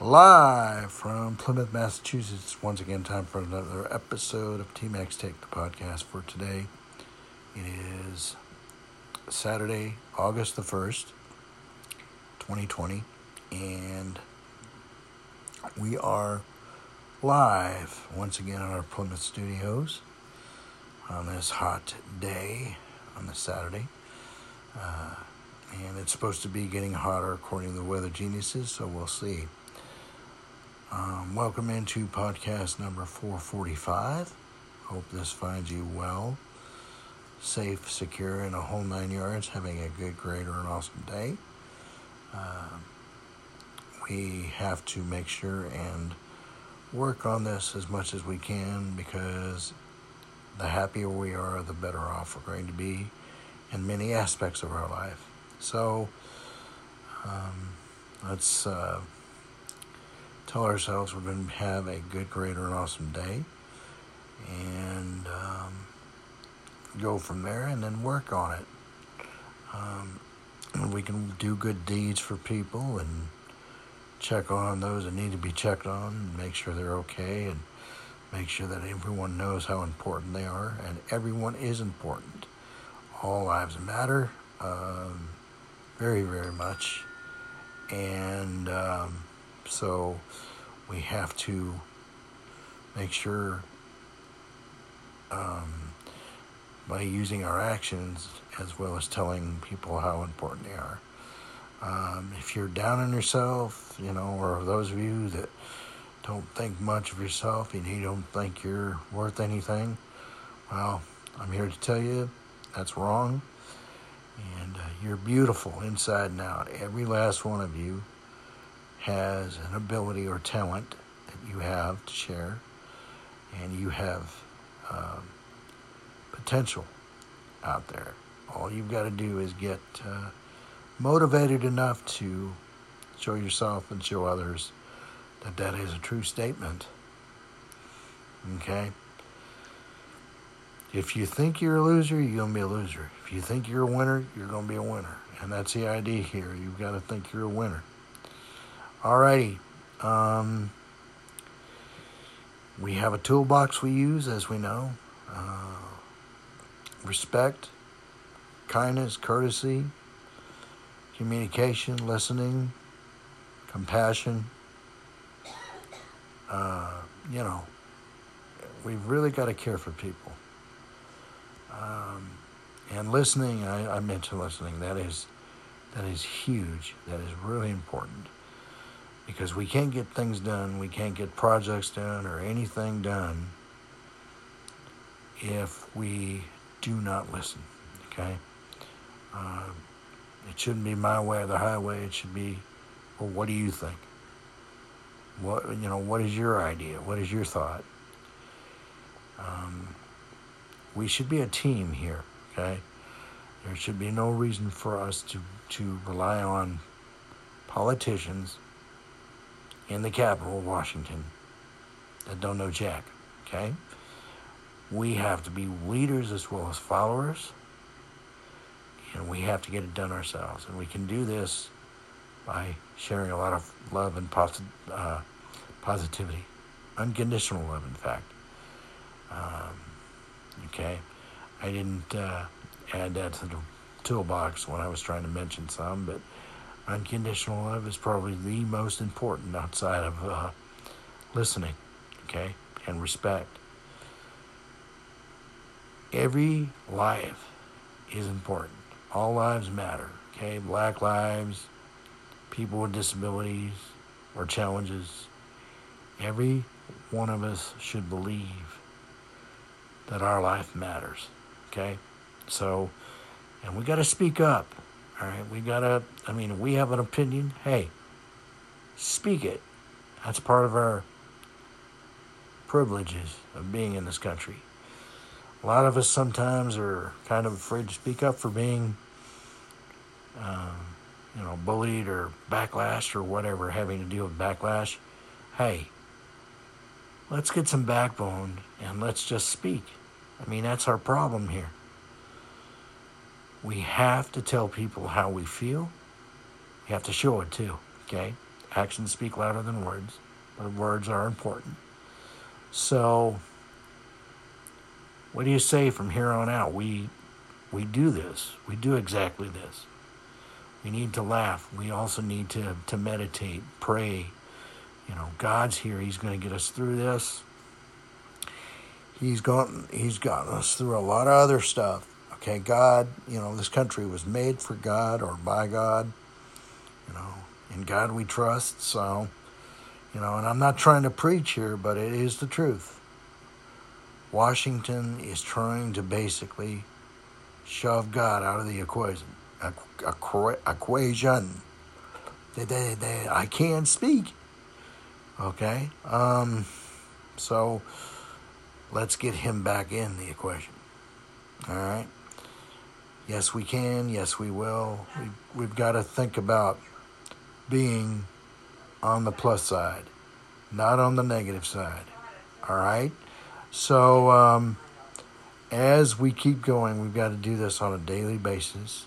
Live from Plymouth, Massachusetts. Once again, time for another episode of T Mac's Take the podcast for today. It is Saturday, August the 1st, 2020, and we are live once again in our Plymouth studios on this hot day on this Saturday. Uh, and it's supposed to be getting hotter according to the weather geniuses, so we'll see. Um, welcome into podcast number 445. Hope this finds you well, safe, secure, and a whole nine yards, having a good, great, or an awesome day. Uh, we have to make sure and work on this as much as we can because the happier we are, the better off we're going to be in many aspects of our life. So um, let's uh, tell ourselves we're going to have a good, great, or an awesome day and um, go from there and then work on it. Um, we can do good deeds for people and check on those that need to be checked on and make sure they're okay and make sure that everyone knows how important they are and everyone is important. All lives matter um, very, very much. And um, so we have to make sure um, by using our actions as well as telling people how important they are. Um, if you're down on yourself, you know, or those of you that don't think much of yourself and you don't think you're worth anything, well, I'm here to tell you that's wrong. And uh, you're beautiful inside and out. Every last one of you has an ability or talent that you have to share, and you have um, potential out there. All you've got to do is get uh, motivated enough to show yourself and show others that that is a true statement. Okay? If you think you're a loser, you're going to be a loser. If you think you're a winner, you're going to be a winner. And that's the idea here. You've got to think you're a winner. Alrighty. Um, we have a toolbox we use, as we know. Uh, respect, kindness, courtesy, communication, listening, compassion. Uh, you know, we've really got to care for people. Um, and listening, I, I mentioned listening. That is, that is huge. That is really important because we can't get things done, we can't get projects done or anything done if we do not listen. Okay, uh, it shouldn't be my way or the highway. It should be, well, what do you think? What you know? What is your idea? What is your thought? Um, we should be a team here. Okay, there should be no reason for us to to rely on politicians in the capital, Washington, that don't know Jack. Okay? We have to be leaders as well as followers, and we have to get it done ourselves. And we can do this by sharing a lot of love and uh, positivity, unconditional love, in fact. Um, okay? I didn't uh, add that to the toolbox when I was trying to mention some, but unconditional love is probably the most important outside of uh, listening, okay, and respect. Every life is important. All lives matter, okay? Black lives, people with disabilities or challenges. Every one of us should believe that our life matters, okay? So, and we got to speak up. All right, we gotta. I mean, we have an opinion. Hey, speak it. That's part of our privileges of being in this country. A lot of us sometimes are kind of afraid to speak up for being, um, you know, bullied or backlash or whatever, having to deal with backlash. Hey, let's get some backbone and let's just speak. I mean, that's our problem here. We have to tell people how we feel. We have to show it too, okay? Actions speak louder than words, but words are important. So, what do you say from here on out? We we do this. We do exactly this. We need to laugh. We also need to, to meditate, pray. You know, God's here. He's going to get us through this. He's gotten he's gotten us through a lot of other stuff. Okay, God, you know, this country was made for God or by God. You know, in God we trust. So, you know, and I'm not trying to preach here, but it is the truth. Washington is trying to basically shove God out of the equation. Equation. They, they, they, I can't speak. Okay? Um, so let's get him back in the equation. All right? Yes, we can. Yes, we will. We, we've got to think about being on the plus side, not on the negative side. All right? So, um, as we keep going, we've got to do this on a daily basis.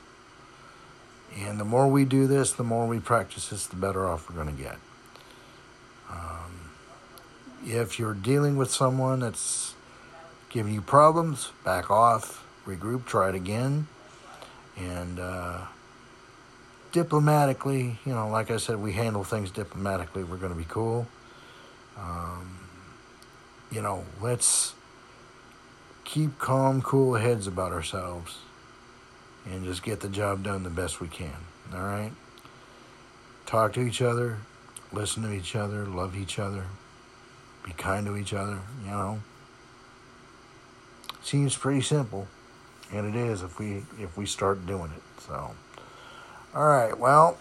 And the more we do this, the more we practice this, the better off we're going to get. Um, if you're dealing with someone that's giving you problems, back off, regroup, try it again. And uh, diplomatically, you know, like I said, we handle things diplomatically. We're going to be cool. Um, you know, let's keep calm, cool heads about ourselves and just get the job done the best we can. All right? Talk to each other, listen to each other, love each other, be kind to each other, you know. Seems pretty simple, and it is if we if we start doing it. So, all right. Well,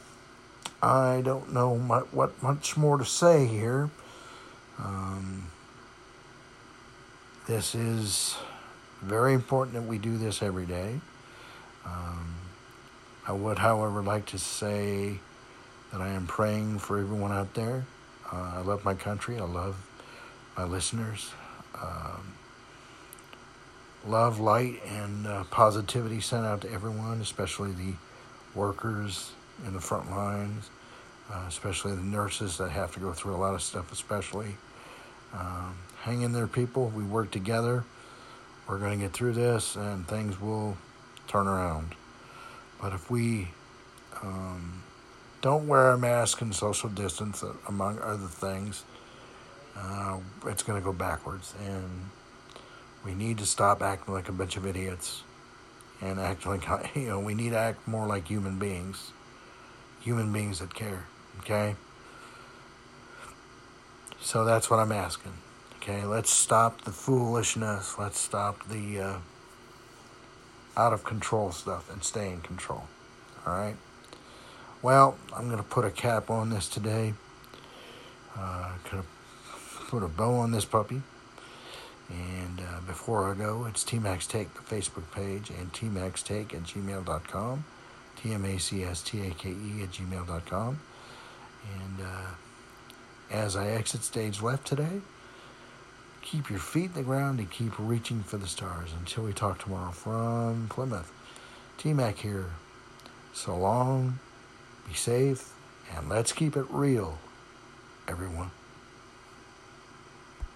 I don't know much, what much more to say here. Um, this is very important that we do this every day. Um, I would, however, like to say that I am praying for everyone out there. Uh, I love my country. I love my listeners. Um, love, light, and uh, positivity sent out to everyone, especially the workers in the front lines, uh, especially the nurses that have to go through a lot of stuff, especially. Um, hang in there, people. We work together. We're going to get through this and things will turn around. But if we um, don't wear a mask and social distance, among other things, uh, it's going to go backwards. And we need to stop acting like a bunch of idiots and act like, you know, we need to act more like human beings. Human beings that care, okay? So that's what I'm asking. Okay, let's stop the foolishness. Let's stop the uh, out of control stuff and stay in control. All right. Well, I'm going to put a cap on this today. Uh, going to put a bow on this puppy. And uh, before I go, it's TMACS Take, the Facebook page, and TMACS Take at gmail.com. T M A C S T A K E at gmail.com. And uh, as I exit stage left today, keep your feet in the ground and keep reaching for the stars until we talk tomorrow from Plymouth. T Mac here. So long, be safe, and let's keep it real, everyone.